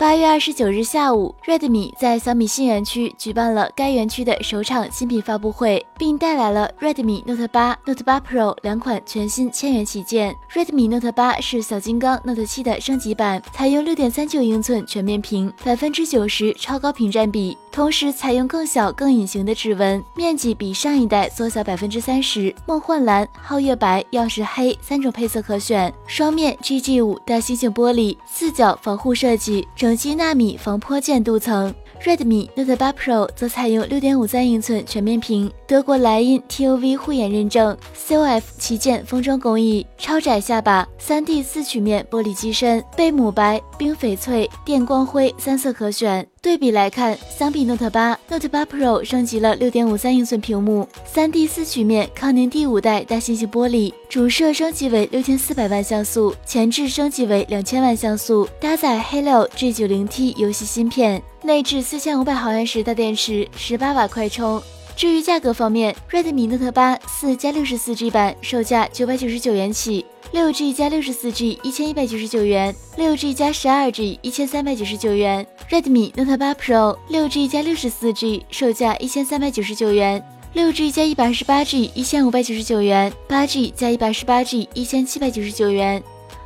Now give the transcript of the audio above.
八月二十九日下午，Redmi 在小米新园区举办了该园区的首场新品发布会，并带来了 Redmi Note 八、Note 八 Pro 两款全新千元旗舰。Redmi Note 八是小金刚 Note 七的升级版，采用六点三九英寸全面屏，百分之九十超高屏占比。同时采用更小、更隐形的指纹，面积比上一代缩小百分之三十。梦幻蓝、皓月白、曜石黑三种配色可选，双面 GG 五大猩猩玻璃，四角防护设计，整机纳米防泼溅镀层。Redmi Note 8 Pro 则采用6.53英寸全面屏，德国莱茵 TOV 护眼认证，COF 旗舰封装工艺，超窄下巴，3D 四曲面玻璃机身，贝母白、冰翡翠、电光灰三色可选。对比来看，相比 Note 8，Note 8 Pro 升级了6.53英寸屏幕，3D 四曲面康宁第五代大猩猩玻璃，主摄升级为6400万像素，前置升级为2000万像素，搭载 Helio G90T 游戏芯片。内置四千五百毫安时大电池，十八瓦快充。至于价格方面，Redmi Note 八四加六十四 G 版售价九百九十九元起，六 G 加六十四 G 一千一百九十九元，六 G 加十二 G 一千三百九十九元。Redmi Note 八 Pro 六 G 加六十四 G 售价一千三百九十九元，六 G 加一百二十八 G 一千五百九十九元，八 G 加一百二十八 G 一千七百九十九元。